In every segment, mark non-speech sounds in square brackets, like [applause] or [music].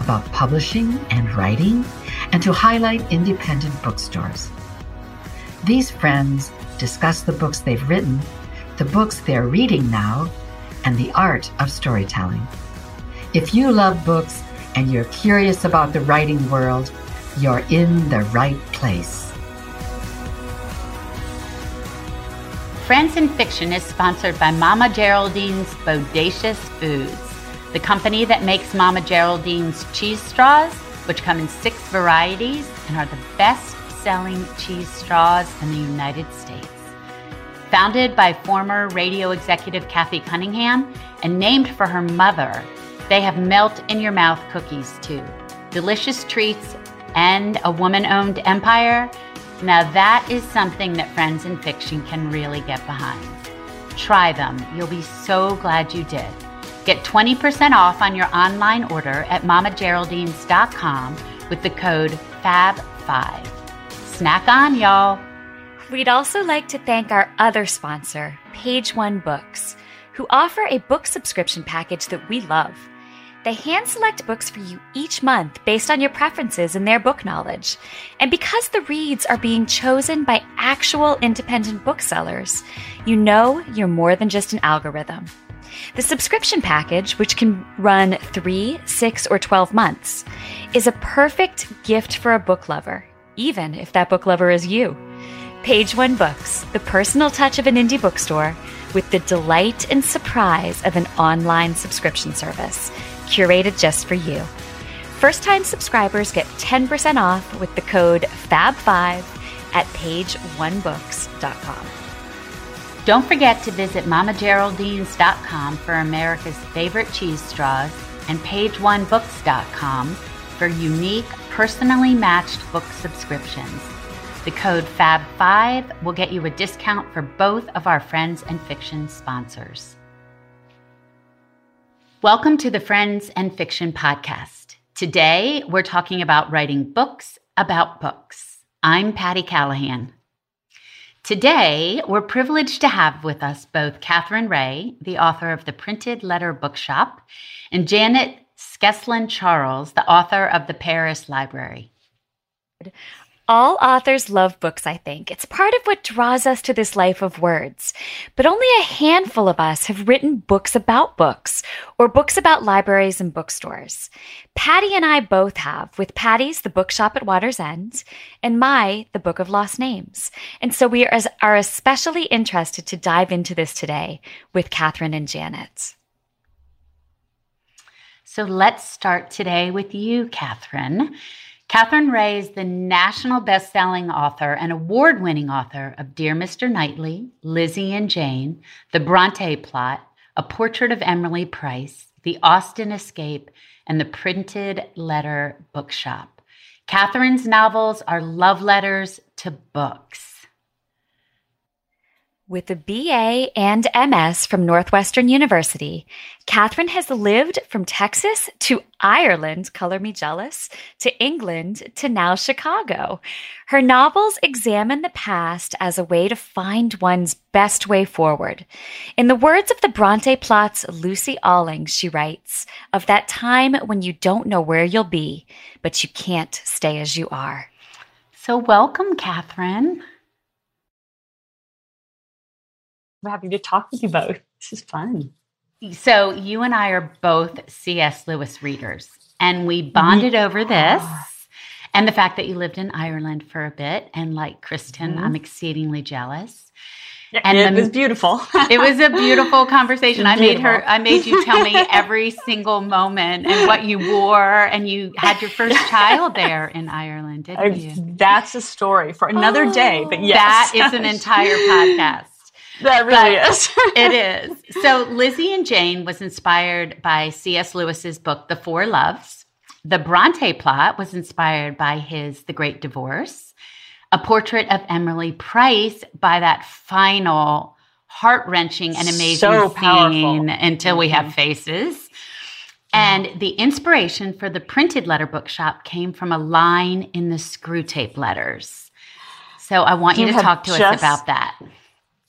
about publishing and writing, and to highlight independent bookstores. These friends discuss the books they've written, the books they're reading now, and the art of storytelling. If you love books and you're curious about the writing world, you're in the right place. Friends in Fiction is sponsored by Mama Geraldine's Bodacious Foods the company that makes Mama Geraldine's cheese straws, which come in six varieties and are the best selling cheese straws in the United States. Founded by former radio executive Kathy Cunningham and named for her mother, they have melt in your mouth cookies too. Delicious treats and a woman owned empire. Now, that is something that Friends in Fiction can really get behind. Try them. You'll be so glad you did. Get 20% off on your online order at mamageraldines.com with the code FAB5. Snack on, y'all. We'd also like to thank our other sponsor, Page One Books, who offer a book subscription package that we love. They hand select books for you each month based on your preferences and their book knowledge. And because the reads are being chosen by actual independent booksellers, you know you're more than just an algorithm. The subscription package, which can run three, six, or 12 months, is a perfect gift for a book lover, even if that book lover is you. Page One Books, the personal touch of an indie bookstore with the delight and surprise of an online subscription service, curated just for you. First time subscribers get 10% off with the code FAB5 at pageonebooks.com. Don't forget to visit mamageraldines.com for America's favorite cheese straws and pageonebooks.com for unique, personally matched book subscriptions. The code FAB5 will get you a discount for both of our Friends and Fiction sponsors. Welcome to the Friends and Fiction podcast. Today, we're talking about writing books about books. I'm Patti Callahan. Today, we're privileged to have with us both Katherine Reay, the author of The Printed Letter Bookshop, and Janet Skeslien Charles, the author of The Paris Library. All authors love books, I think. It's part of what draws us to this life of words. But only a handful of us have written books about books or books about libraries and bookstores. Patti and I both have, with Patti's The Bookshop at Water's End and my The Book of Lost Names. And so we are, are especially interested to dive into this today with Katherine and Janet. So let's start today with you, Katherine. Katherine Reay is the national best-selling author and award-winning author of Dear Mr. Knightley, Lizzie and Jane, The Bronte Plot, A Portrait of Emily Price, The Austen Escape, and The Printed Letter Bookshop. Katherine's novels are love letters to books. With a BA and MS from Northwestern University, Katherine has lived from Texas to Ireland, color me jealous, to England to now Chicago. Her novels examine the past as a way to find one's best way forward. In the words of the Bronte plot's Lucy Alling, she writes, of that time when you don't know where you'll be, but you can't stay as you are. So welcome, Katherine. Happy to talk with you both. This is fun. So, you and I are both C.S. Lewis readers, and we bonded yeah. over this and the fact that you lived in Ireland for a bit. And like Kristin, mm-hmm. I'm exceedingly jealous. Yeah, and it the, was beautiful. [laughs] it was a beautiful conversation. I made her. I made you tell me [laughs] every single moment and what you wore, and you had your first child there in Ireland, didn't I, you? That's a story for another oh, day. But yes, that is an entire podcast. That really is. [laughs] it is. So Lizzie and Jane was inspired by C.S. Lewis's book, The Four Loves. The Bronte plot was inspired by his The Great Divorce, a portrait of Emily Price by that final heart wrenching and amazing So scene until we have Mhm. faces. And the inspiration for the printed letter bookshop came from a line in the Screwtape letters. So I want you, You to talk to us about that.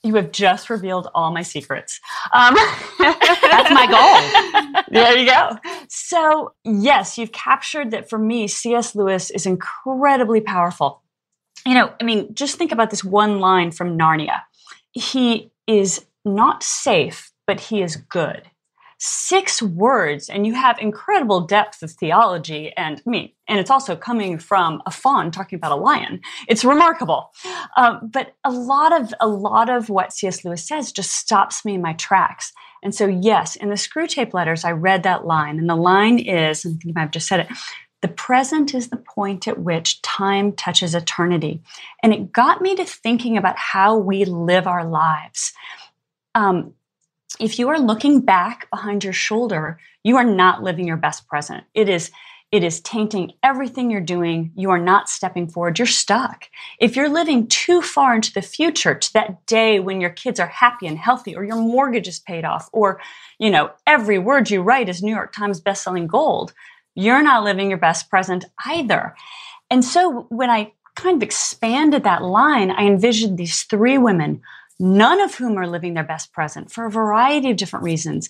You have just revealed all my secrets. Um, [laughs] That's my goal. there you go. So, yes, you've captured that for me, C.S. Lewis is incredibly powerful. You know, I mean, just think about this one line from Narnia. He is not safe, but he is good. Six words, and you have incredible depth of theology, and mean, and it's also coming from a fawn talking about a lion. It's remarkable. Um, but a lot of a lot of what C.S. Lewis says just stops me in my tracks. And so, yes, in the Screwtape letters, I read that line, and the line is, and I think have just said it. The present is the point at which time touches eternity. And it got me to thinking about how we live our lives. Um, if you are looking back behind your shoulder, you are not living your best present. It is it is tainting everything you're doing. You are not stepping forward. You're stuck. If you're living too far into the future, to that day when your kids are happy and healthy, or your mortgage is paid off, or you know every word you write is New York Times best-selling gold, you're not living your best present either. And so when I kind of expanded that line, I envisioned these three women, none of whom are living their best present for a variety of different reasons.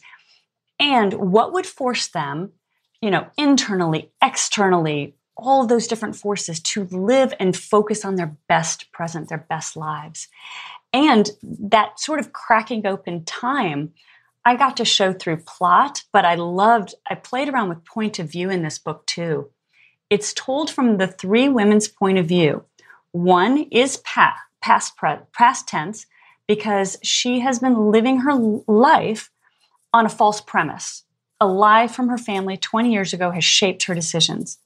And what would force them, you know, internally, externally, all those different forces to live and focus on their best present, their best lives. And that sort of cracking open time, I got to show through plot, but I loved, I played around with point of view in this book too. It's told from the three women's point of view. One is past, past, past tense because she has been living her life on a false premise. A lie from her family 20 years ago has shaped her decisions.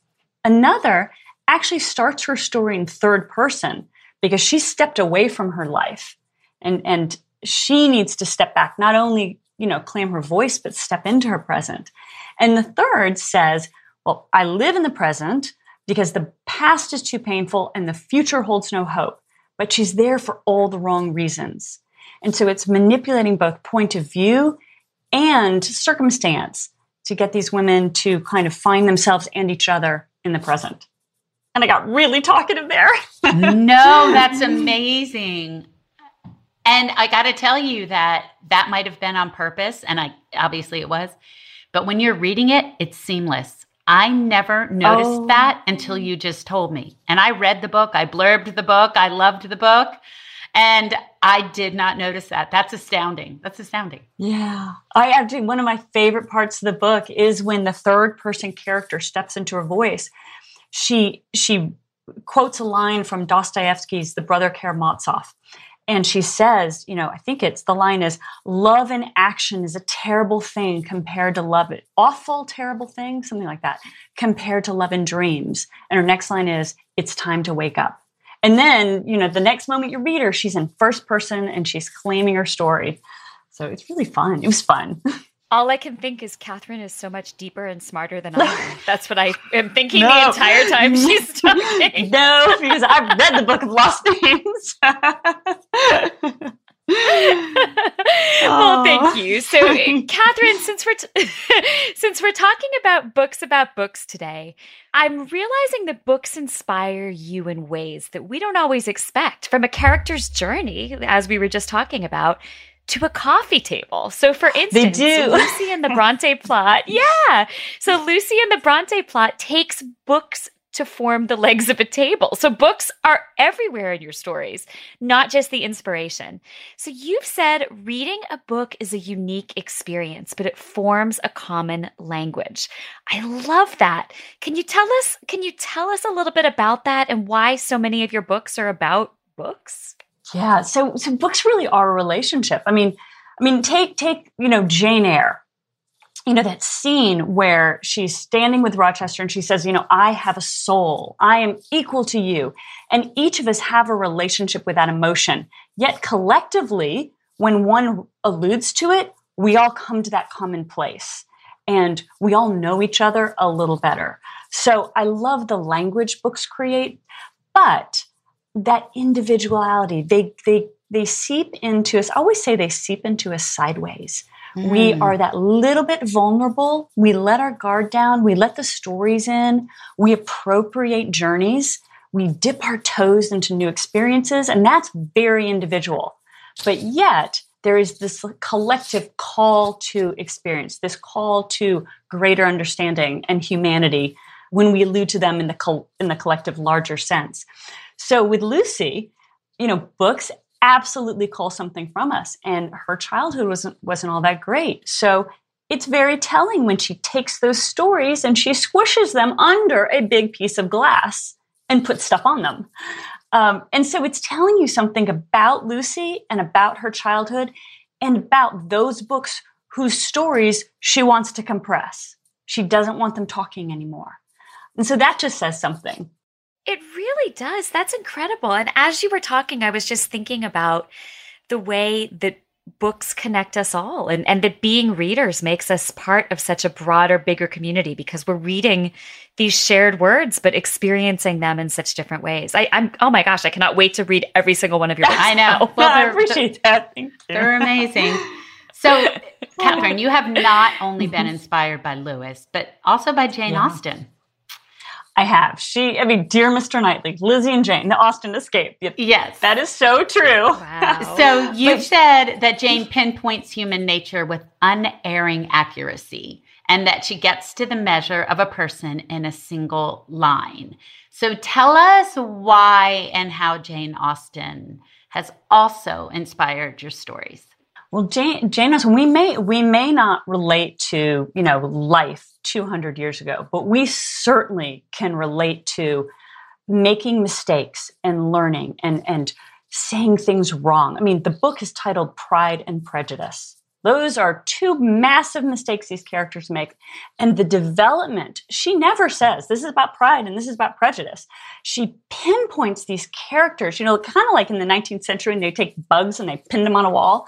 Another actually starts her story in third person because she stepped away from her life and, and she needs to step back, not only, you know, claim her voice, but step into her present. And the third says, well, I live in the present because the past is too painful and the future holds no hope, but she's there for all the wrong reasons. And so it's manipulating both point of view and circumstance to get these women to kind of find themselves and each other in the present. And I got really talkative there. [laughs] no, that's amazing. And I got to tell you that that might have been on purpose, and I obviously it was. But when you're reading it, it's seamless. I never noticed Oh. that until you just told me. And I read the book, I blurbed the book, I loved the book, and I did not notice that. That's astounding. That's astounding. Yeah. I actually, one of my favorite parts of the book is when the third person character steps into her voice. She, she quotes a line from Dostoevsky's The Brother Karamazov. And she says, you know, I think it's the line is love in action is a terrible thing compared to love, awful, terrible thing, something like that, compared to love in dreams. And her next line is, it's time to wake up. And then, you know, the next moment you read her, she's in first person and she's claiming her story. So it's really fun. It was fun. [laughs] All I can think is Katherine is so much deeper and smarter than I am. [laughs] That's what I am thinking the entire time [laughs] she's talking. no, because I've read the Book of Lost Names. [laughs] well, thank you. So, eh, Katherine, since we're t- since we're talking about books about books today, I'm realizing that books inspire you in ways that we don't always expect, from a character's journey, as we were just talking about, to a coffee table. So, for instance. Lucy and the Bronte [laughs] plot, yeah. So, Lucy and the Bronte plot takes books to form the legs of a table. So, books are everywhere in your stories, not just the inspiration. So you've said reading a book is a unique experience, but it forms a common language. I love that. Can you tell us can you tell us a little bit about that and why so many of your books are about books? Yeah, so so books really are a relationship. I mean, I mean, take take you know Jane Eyre. You know that scene where she's standing with Rochester and she says, "You know, I have a soul. I am equal to you." And each of us have a relationship with that emotion. Yet collectively, when one alludes to it, we all come to that common place. and we all know each other a little better. So I love the language books create, but that individuality, they they they seep into us. I always say they seep into us sideways. Mm. We are that little bit vulnerable. We let our guard down. We let the stories in. We appropriate journeys. We dip our toes into new experiences, and that's very individual. But yet, there is this collective call to experience, this call to greater understanding and humanity when we allude to them in the co- in the collective larger sense. So with Lucy, you know, books absolutely call something from us, and her childhood wasn't wasn't all that great. So it's very telling when she takes those stories and she squishes them under a big piece of glass and puts stuff on them. Um, and so it's telling you something about Lucy and about her childhood and about those books whose stories she wants to compress. She doesn't want them talking anymore. And so that just says something. It really does. That's incredible. And as you were talking, I was just thinking about the way that books connect us all and, and that being readers makes us part of such a broader, bigger community because we're reading these shared words, but experiencing them in such different ways. I, am oh my gosh, I cannot wait to read every single one of your [laughs] books. I know. Well, I appreciate that. Thank you. They're amazing. So, [laughs] Katherine, you have not only been mm-hmm. inspired by Lewis, but also by Jane yeah. Austen. I have. She, I mean, dear Mr. Knightley, Lizzie and Jane, the Austen Escape. Yes. That is so true. Wow. so you've said that Jane pinpoints human nature with unerring accuracy and that she gets to the measure of a person in a single line. So tell us why and how Jane Austen has also inspired your stories. Well, Jane, Austen, we may we may not relate to you know life 200 years ago, but we certainly can relate to making mistakes and learning and and saying things wrong. I mean, the book is titled Pride and Prejudice. Those are two massive mistakes these characters make. And the development, she never says this is about pride and this is about prejudice. She pinpoints these characters, you know, kind of like in the 19th century, and they take bugs and they pin them on a wall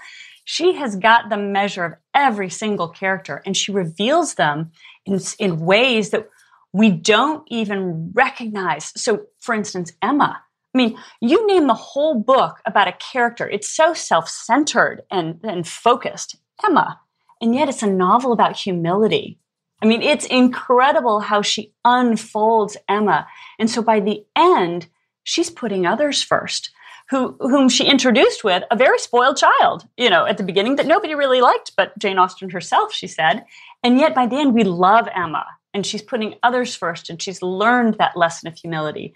she has got the measure of every single character and she reveals them in, in ways that we don't even recognize. So, for instance, Emma. I mean, you name the whole book about a character. It's so self centered and, and focused. Emma. And yet it's a novel about humility. I mean, it's incredible how she unfolds Emma. And so by the end, she's putting others first who whom she introduced with a very spoiled child, you know, at the beginning that nobody really liked but Jane Austen herself, she said. And yet by the end we love Emma and she's putting others first and she's learned that lesson of humility.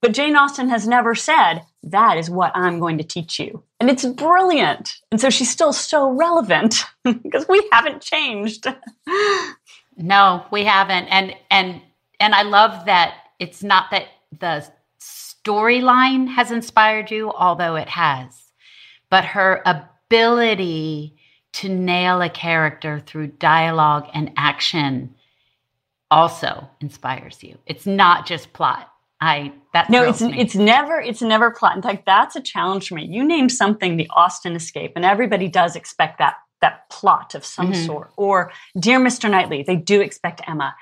But Jane Austen has never said, that is what I'm going to teach you. And it's brilliant. And so she's still so relevant [laughs] because we haven't changed. no, we haven't. And and and I love that it's not that the storyline has inspired you, although it has, but her ability to nail a character through dialogue and action also inspires you. It's not just plot. I that no, it's me. it's never it's never plot. In fact, that's a challenge for me. You name something the Austen Escape, and everybody does expect that that plot of some mm-hmm. sort. Or Dear Mr. Knightley, they do expect Emma.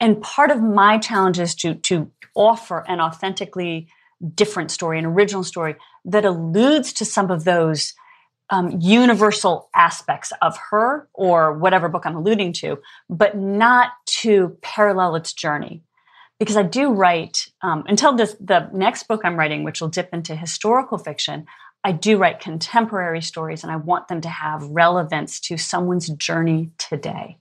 And part of my challenge is to to offer an authentically different story, an original story that alludes to some of those um, universal aspects of her or whatever book I'm alluding to, but not to parallel its journey. Because I do write, um, until this, the next book I'm writing, which will dip into historical fiction, I do write contemporary stories and I want them to have relevance to someone's journey today.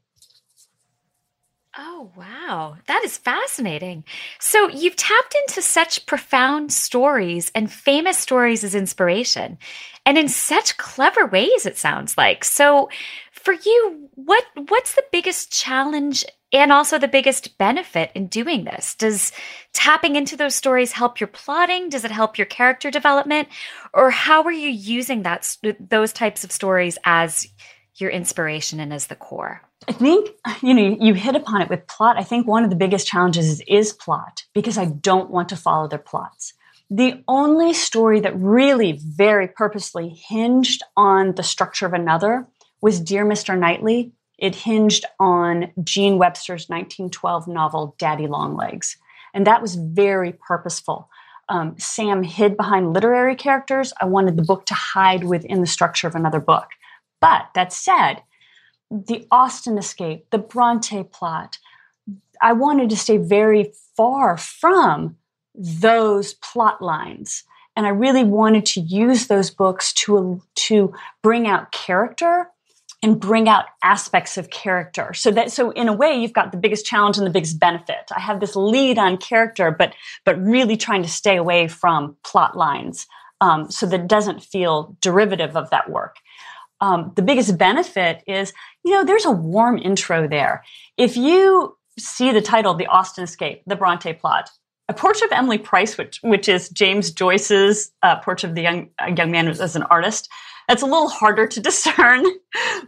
Oh, wow. That is fascinating. So, you've tapped into such profound stories and famous stories as inspiration, and in such clever ways, it sounds like. So, for you, what what's the biggest challenge and also the biggest benefit in doing this? Does tapping into those stories help your plotting? Does it help your character development? Or how are you using that those types of stories as your inspiration and as the core? I think, you know, you hit upon it with plot. I think one of the biggest challenges is, is plot because I don't want to follow their plots. The only story that really very purposely hinged on the structure of another was Dear Mr. Knightley. it hinged on Jean Webster's 1912 novel, Daddy Longlegs. And that was very purposeful. Um, Sam hid behind literary characters. I wanted the book to hide within the structure of another book. But that said, the Austen escape, the Bronte plot, I wanted to stay very far from those plot lines. And I really wanted to use those books to, to bring out character and bring out aspects of character. So that so in a way you've got the biggest challenge and the biggest benefit. I have this lead on character, but but really trying to stay away from plot lines um, so that it doesn't feel derivative of that work. Um, the biggest benefit is, you know, there's a warm intro there. If you see the title, The Austen Escape, the Bronte plot, a portrait of Emily Price, which which is James Joyce's uh, portrait of the young young man as an artist. That's a little harder to [laughs] discern,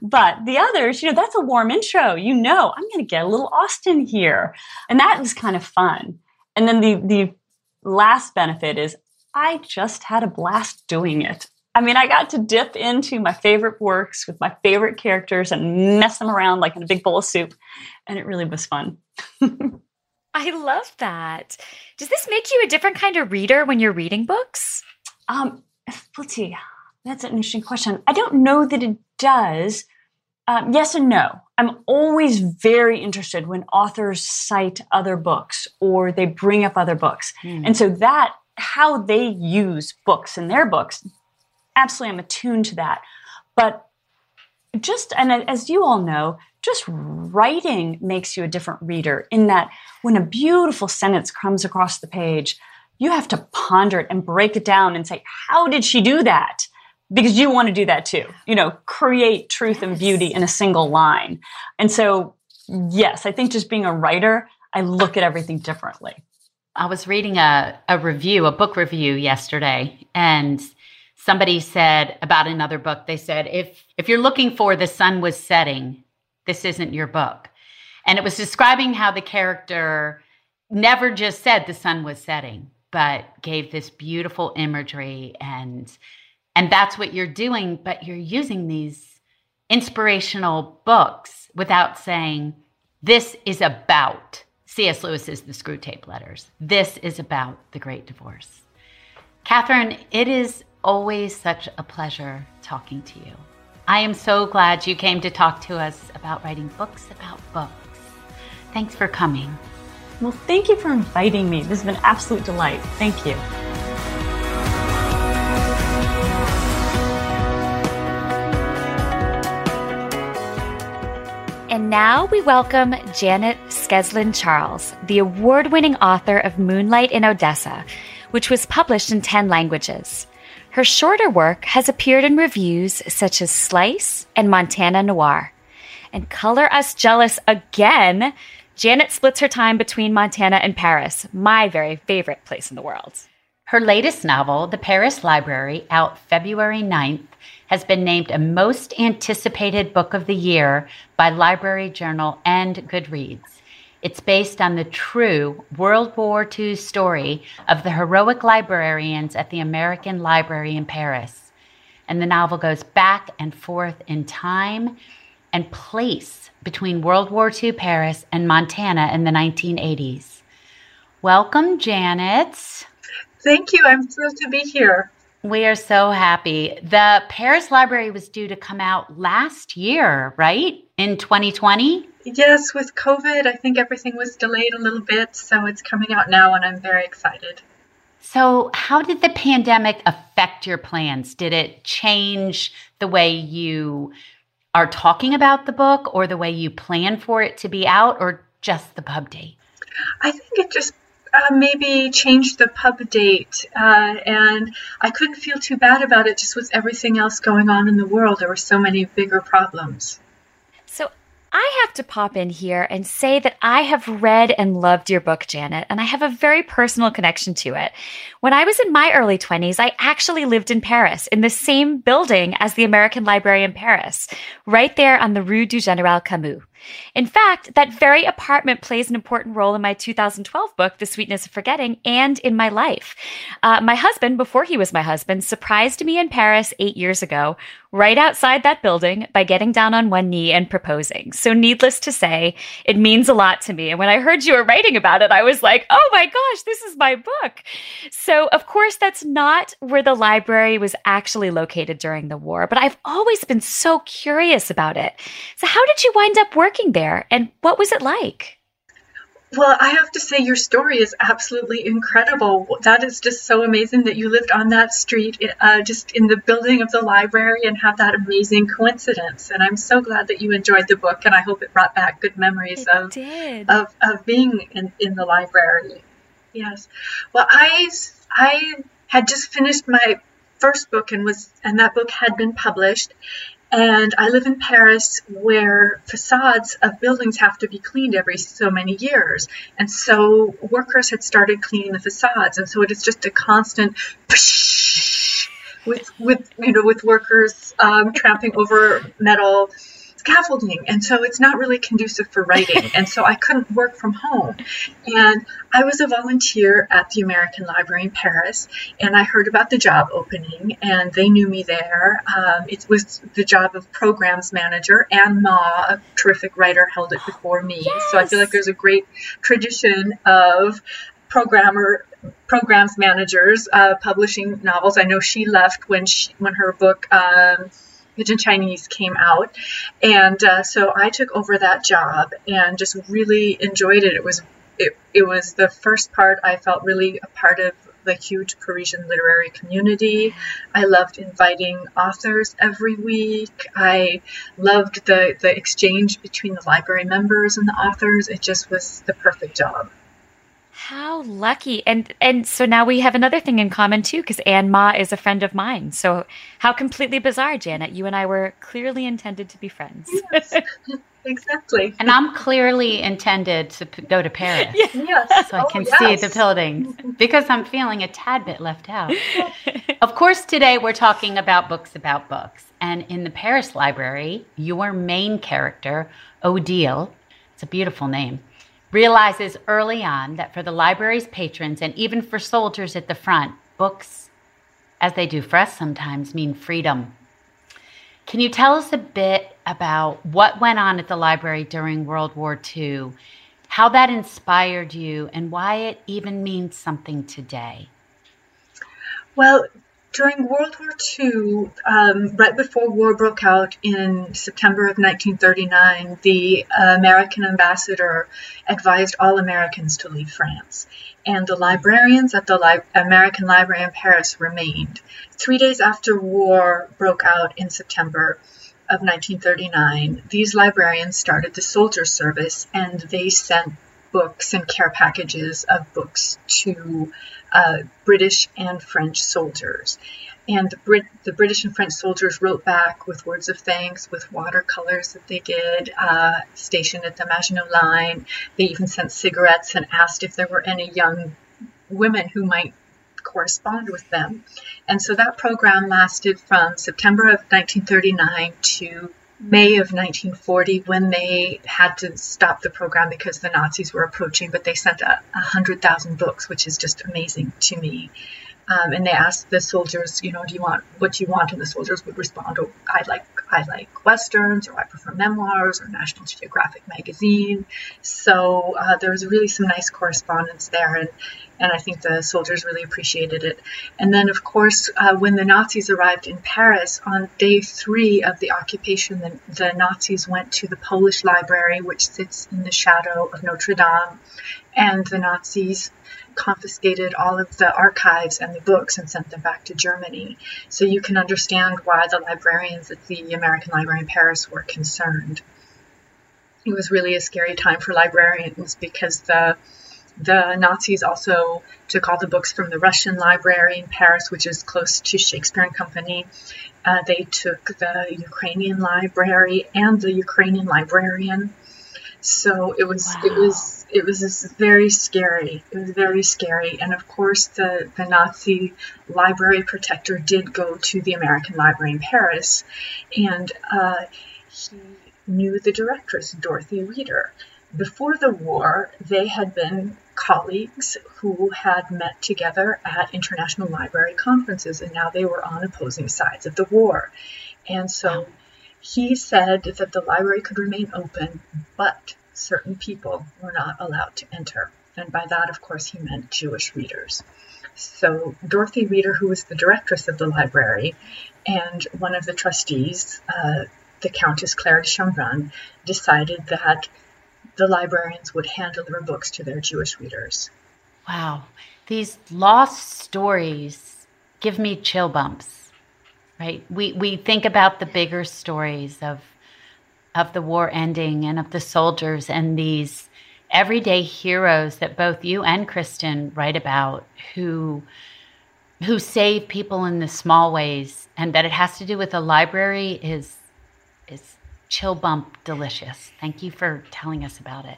but the others, you know, that's a warm intro. You know, I'm going to get a little Austen here, and that was kind of fun. And then the the last benefit is I just had a blast doing it. I mean, I got to dip into my favorite works with my favorite characters and mess them around like in a big bowl of soup, and it really was fun. [laughs] I love that. Does this make you a different kind of reader when you're reading books? Um, let's see. That's an interesting question. I don't know that it does. Um, yes and no. I'm always very interested when authors cite other books or they bring up other books. Mm. And so that, how they use books in their books, absolutely I'm attuned to that. But just, and as you all know, just writing makes you a different reader in that when a beautiful sentence comes across the page, you have to ponder it and break it down and say, how did she do that? Because you want to do that too. You know, create truth and beauty in a single line. And so, yes, I think just being a writer, I look at everything differently. I was reading a, a review, a book review yesterday, and somebody said about another book, they said, if if you're looking for the sun was setting, this isn't your book. And it was describing how the character never just said the sun was setting, but gave this beautiful imagery and and that's what you're doing, but you're using these inspirational books without saying this is about C.S. Lewis's The Screwtape Letters. This is about the Great Divorce. Katherine, it is always such a pleasure talking to you. I am so glad you came to talk to us about writing books about books. Thanks for coming. Well, thank you for inviting me. This has been an absolute delight. Thank you. And now we welcome Janet Skeslien Charles, the award winning author of Moonlight in Odessa, which was published in 10 languages. Her shorter work has appeared in reviews such as Slice and Montana Noir. And color us jealous again, Janet splits her time between Montana and Paris, my very favorite place in the world. Her latest novel, The Paris Library, out February 9th, has been named a most anticipated book of the year by Library Journal and Goodreads. It's based on the true World War II story of the heroic librarians at the American Library in Paris. And the novel goes back and forth in time and place between World War II Paris and Montana in the 1980s. Welcome, Janet. Thank you. I'm thrilled to be here. We are so happy. The Paris Library was due to come out last year, right? In 2020? Yes, with COVID, I think everything was delayed a little bit, so it's coming out now, and I'm very excited. So, how did the pandemic affect your plans? Did it change the way you are talking about the book or the way you plan for it to be out or just the pub date? I think it just uh, maybe changed the pub date, uh, and I couldn't feel too bad about it just with everything else going on in the world. There were so many bigger problems. I have to pop in here and say that I have read and loved your book, Janet, and I have a very personal connection to it. When I was in my early 20s, I actually lived in Paris in the same building as the American Library in Paris, right there on the Rue du Général Camou. In fact, that very apartment plays an important role in my 2012 book, The Sweetness of Forgetting, and in my life. Uh, my husband, before he was my husband, surprised me in Paris eight years ago right outside that building by getting down on one knee and proposing. So, needless to say, it means a lot to me. And when I heard you were writing about it, I was like, oh my gosh, this is my book. So, of course, that's not where the library was actually located during the war, but I've always been so curious about it. So, how did you wind up working there and what was it like? Well, I have to say, your story is absolutely incredible. That is just so amazing that you lived on that street, uh, just in the building of the library, and have that amazing coincidence. And I'm so glad that you enjoyed the book, and I hope it brought back good memories it of, of, of being in, in the library. Yes. Well, I I had just finished my first book and was and that book had been published and I live in Paris where facades of buildings have to be cleaned every so many years. And so workers had started cleaning the facades. And so it is just a constant with, with, you know, with workers um, tramping over metal scaffolding. And so it's not really conducive for writing. [laughs] And so I couldn't work from home. And I was a volunteer at the American Library in Paris. And I heard about the job opening, and they knew me there. Um, it was the job of programs manager. and Mah, a terrific writer, held it before me. Yes. So I feel like there's a great tradition of programmer programs managers uh, publishing novels. I know she left when she when her book um, Kitchen Chinese came out. And uh, so I took over that job and just really enjoyed it. It was it, it was the first part I felt really a part of the huge Parisian literary community. I loved inviting authors every week. I loved the, the exchange between the library members and the authors. It just was the perfect job. How lucky. And and so now we have another thing in common too cuz Ann Mah is a friend of mine. So how completely bizarre, Janet. You and I were clearly intended to be friends. Yes. [laughs] exactly. And I'm clearly intended to p- go to Paris. Yes. So I can oh, yes. see the buildings because I'm feeling a tad bit left out. of course, today we're talking about books about books. And in the Paris library, your main character, Odile, it's a beautiful name realizes early on that for the library's patrons and even for soldiers at the front, books, as they do for us sometimes, mean freedom. Can you tell us a bit about what went on at the library during World War II, how that inspired you, and why it even means something today? Well, during World War II, um, right before war broke out in September of 1939, the uh, American ambassador advised all Americans to leave France. And the librarians at the Li- American Library in Paris remained. Three days after war broke out in September of 1939, these librarians started the soldier service and they sent books and care packages of books to uh, British and French soldiers. And the, Brit- the, British and French soldiers wrote back with words of thanks, with watercolors that they did, uh, stationed at the Maginot Line. They even sent cigarettes and asked if there were any young women who might correspond with them. And so that program lasted from September of 1939 to May of 1940 when they had to stop the program because the Nazis were approaching, but they sent a, hundred thousand books, which is just amazing to me. Um, and they asked the soldiers, you know, do you want what do you want? And the soldiers would respond, oh, I like I like westerns, or I prefer memoirs, or National Geographic magazine. So uh, there was really some nice correspondence there, and and I think the soldiers really appreciated it. And then, of course, uh, when the Nazis arrived in Paris on day three of the occupation, the, the Nazis went to the Polish Library, which sits in the shadow of Notre Dame, and the Nazis confiscated all of the archives and the books and sent them back to Germany. So you can understand why the librarians at the American Library in Paris were concerned. It was really a scary time for librarians because the the Nazis also took all the books from the Russian library in Paris, which is close to Shakespeare and Company. Uh, they took the Ukrainian library and the Ukrainian librarian. So it was wow. it was it was very scary. It was very scary, and of course the the Nazi library protector did go to the American Library in Paris, and uh, he knew the directress, Dorothy Reeder. Before the war, they had been colleagues who had met together at international library conferences, and now they were on opposing sides of the war. And so he said that the library could remain open, but certain people were not allowed to enter. And by that, of course, he meant Jewish readers. So Dorothy Reeder, who was the directress of the library, and one of the trustees, uh, the Countess Clara de Chambrun, decided that the librarians would hand deliver books to their Jewish readers. Wow. These lost stories give me chill bumps, right? We, we think about the bigger stories of, of the war ending and of the soldiers and these everyday heroes that both you and Kristin write about who who save people in the small ways and that it has to do with a library is is chill bump delicious. Thank you for telling us about it.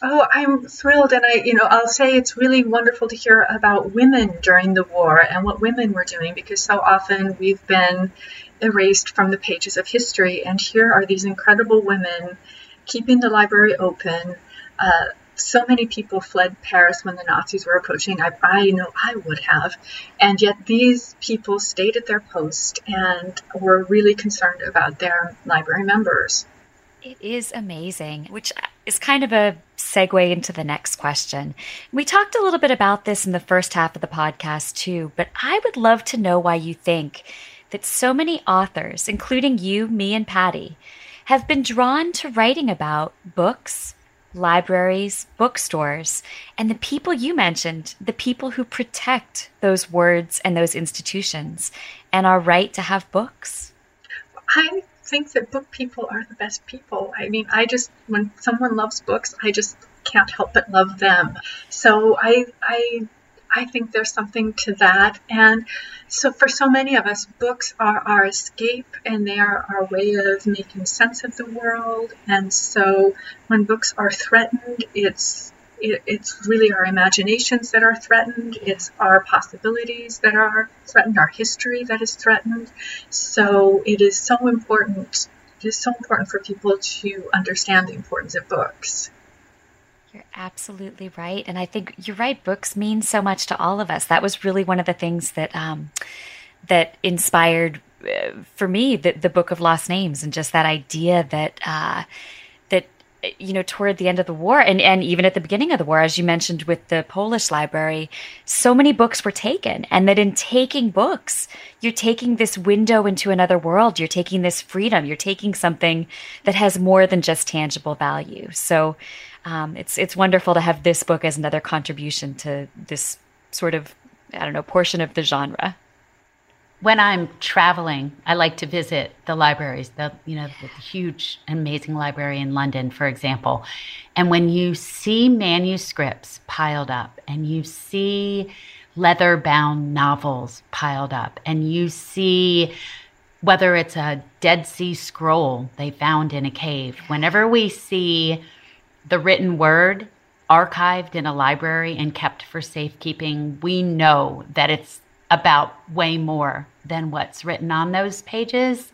Oh, I'm thrilled. And I, you know, I'll say it's really wonderful to hear about women during the war and what women were doing because so often we've been erased from the pages of history. And here are these incredible women keeping the library open, uh, so many people fled Paris when the Nazis were approaching. I, I know I would have. And yet these people stayed at their post and were really concerned about their library members. It is amazing, which is kind of a segue into the next question. We talked a little bit about this in the first half of the podcast, too, but I would love to know why you think that so many authors, including you, me, and Patti, have been drawn to writing about books, libraries, bookstores, and the people you mentioned, the people who protect those words and those institutions and our right to have books? I think that book people are the best people. I mean, I just, when someone loves books, I just can't help but love them. So I, I I think there's something to that. And so, for so many of us, books are our escape and they are our way of making sense of the world. And so, when books are threatened, it's it, it's really our imaginations that are threatened. It's our possibilities that are threatened, our history that is threatened. So it is so important. It is so important for people to understand the importance of books. You're absolutely right. And I think you're right. Books mean so much to all of us. That was really one of the things that, um, that inspired uh, for me the, the book of lost names and just that idea that, uh, you know, toward the end of the war and, and even at the beginning of the war, as you mentioned with the Polish library, so many books were taken. And that in taking books, you're taking this window into another world. You're taking this freedom. You're taking something that has more than just tangible value. So, um, it's it's wonderful to have this book as another contribution to this sort of I don't know portion of the genre. When I'm traveling, I like to visit the libraries, the you know the huge, amazing library in London, for example. And when you see manuscripts piled up, and you see leather-bound novels piled up, and you see whether it's a Dead Sea Scroll they found in a cave, whenever we see the written word archived in a library and kept for safekeeping, we know that it's about way more than what's written on those pages,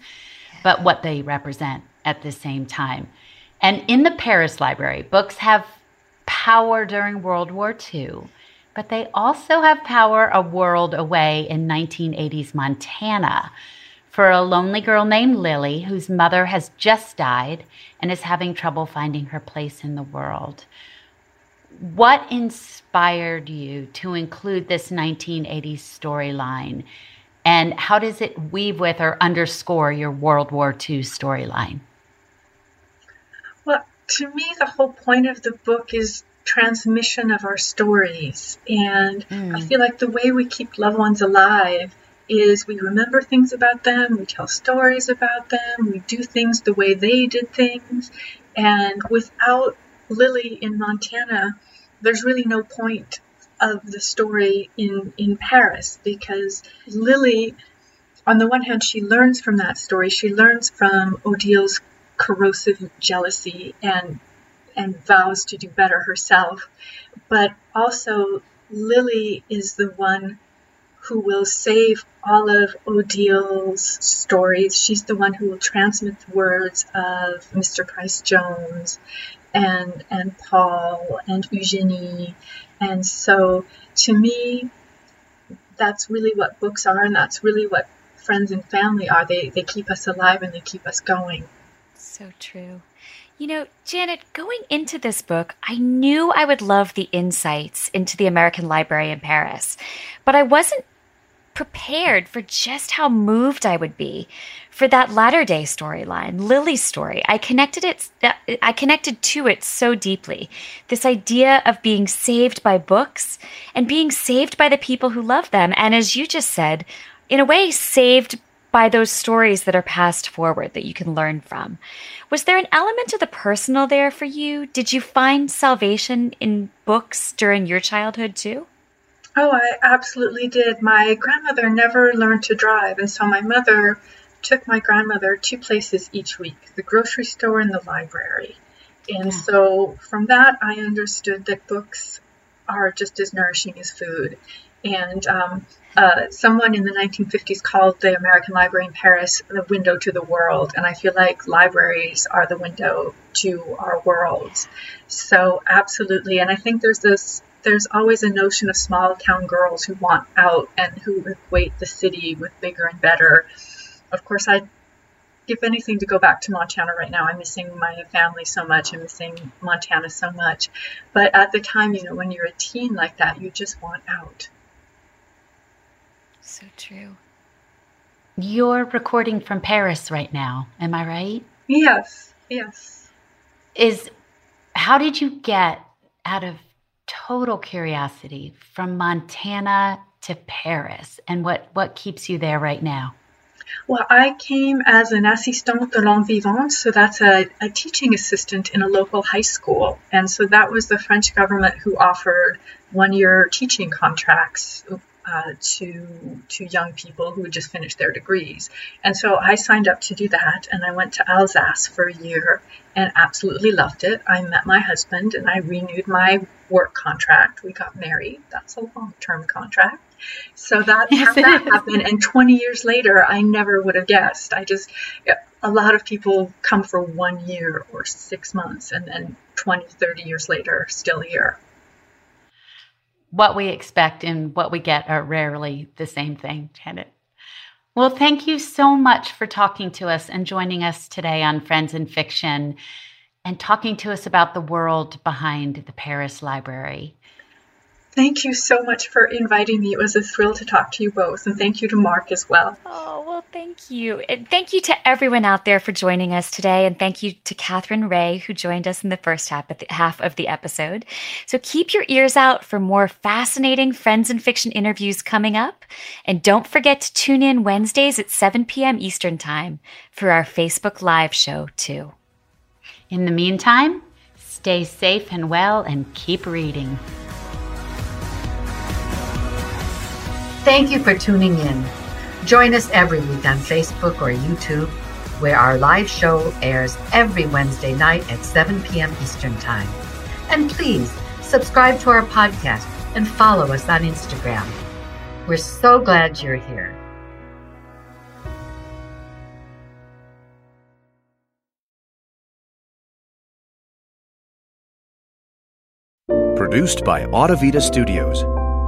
but what they represent at the same time. And in the Paris Library, books have power during World War II, but they also have power a world away in 1980s Montana for a lonely girl named Lily, whose mother has just died and is having trouble finding her place in the world. What inspired you to include this 1980s storyline? And how does it weave with or underscore your World War II storyline? Well, to me, the whole point of the book is transmission of our stories. And mm. I feel like the way we keep loved ones alive is we remember things about them, we tell stories about them, we do things the way they did things. And without Lily in Montana, there's really no point of the story in, in Paris because Lily, on the one hand, she learns from that story. She learns from Odile's corrosive jealousy and and vows to do better herself. But also, Lily is the one who will save all of Odile's stories. She's the one who will transmit the words of Mr. Price Jones and and Paul and Eugenie. And so to me, that's really what books are and that's really what friends and family are. They they keep us alive and they keep us going. So true. You know, Janet, going into this book, I knew I would love the insights into the American Library in Paris, but I wasn't prepared for just how moved I would be for that latter day storyline, Lily's story. I connected it I connected to it so deeply. This idea of being saved by books and being saved by the people who love them and as you just said, in a way saved by those stories that are passed forward that you can learn from. Was there an element of the personal there for you? Did you find salvation in books during your childhood too? Oh, I absolutely did. My grandmother never learned to drive, and so my mother took my grandmother two places each week the grocery store and the library. And yeah. so from that, I understood that books are just as nourishing as food. And um, uh, someone in the 1950s called the American Library in Paris the window to the world. And I feel like libraries are the window to our worlds. So, absolutely. And I think there's this there's always a notion of small town girls who want out and who equate the city with bigger and better. Of course, I'd give anything to go back to Montana right now. I'm missing my family so much. I'm missing Montana so much. But at the time, you know, when you're a teen like that, you just want out. So true. You're recording from Paris right now, am I right? Yes, yes. Is how did you get out of total curiosity from Montana to Paris and what, what keeps you there right now? Well, I came as an assistant de langue vivante, so that's a, a, teaching assistant in a local high school. And so that was the French government who offered one year teaching contracts uh, to to young people who had just finished their degrees. And so I signed up to do that, and I went to Alsace for a year and absolutely loved it. I met my husband, and I renewed my work contract. We got married. That's a long term contract. So that yes, that happened, and 20 years later, I never would have guessed. I just a lot of people come for one year or six months, and then 20, 30 years later, still here what we expect and what we get are rarely the same thing, Janet. Well, thank you so much for talking to us and joining us today on Friends and Fiction and talking to us about the world behind the Paris Library. Thank you so much for inviting me. It was a thrill to talk to you both, and thank you to Mark as well. Oh, well, thank you. And thank you to everyone out there for joining us today, and thank you to Katherine Reay, who joined us in the first half of the, half of the episode. So keep your ears out for more fascinating Friends and Fiction interviews coming up, and don't forget to tune in Wednesdays at 7 p.m. Eastern Time for our Facebook Live show, too. In the meantime, stay safe and well, and keep reading. Thank you for tuning in. Join us every week on Facebook or YouTube, where our live show airs every Wednesday night at 7 p.m. Eastern Time. And please subscribe to our podcast and follow us on Instagram. We're so glad you're here. Produced by Audavita Studios.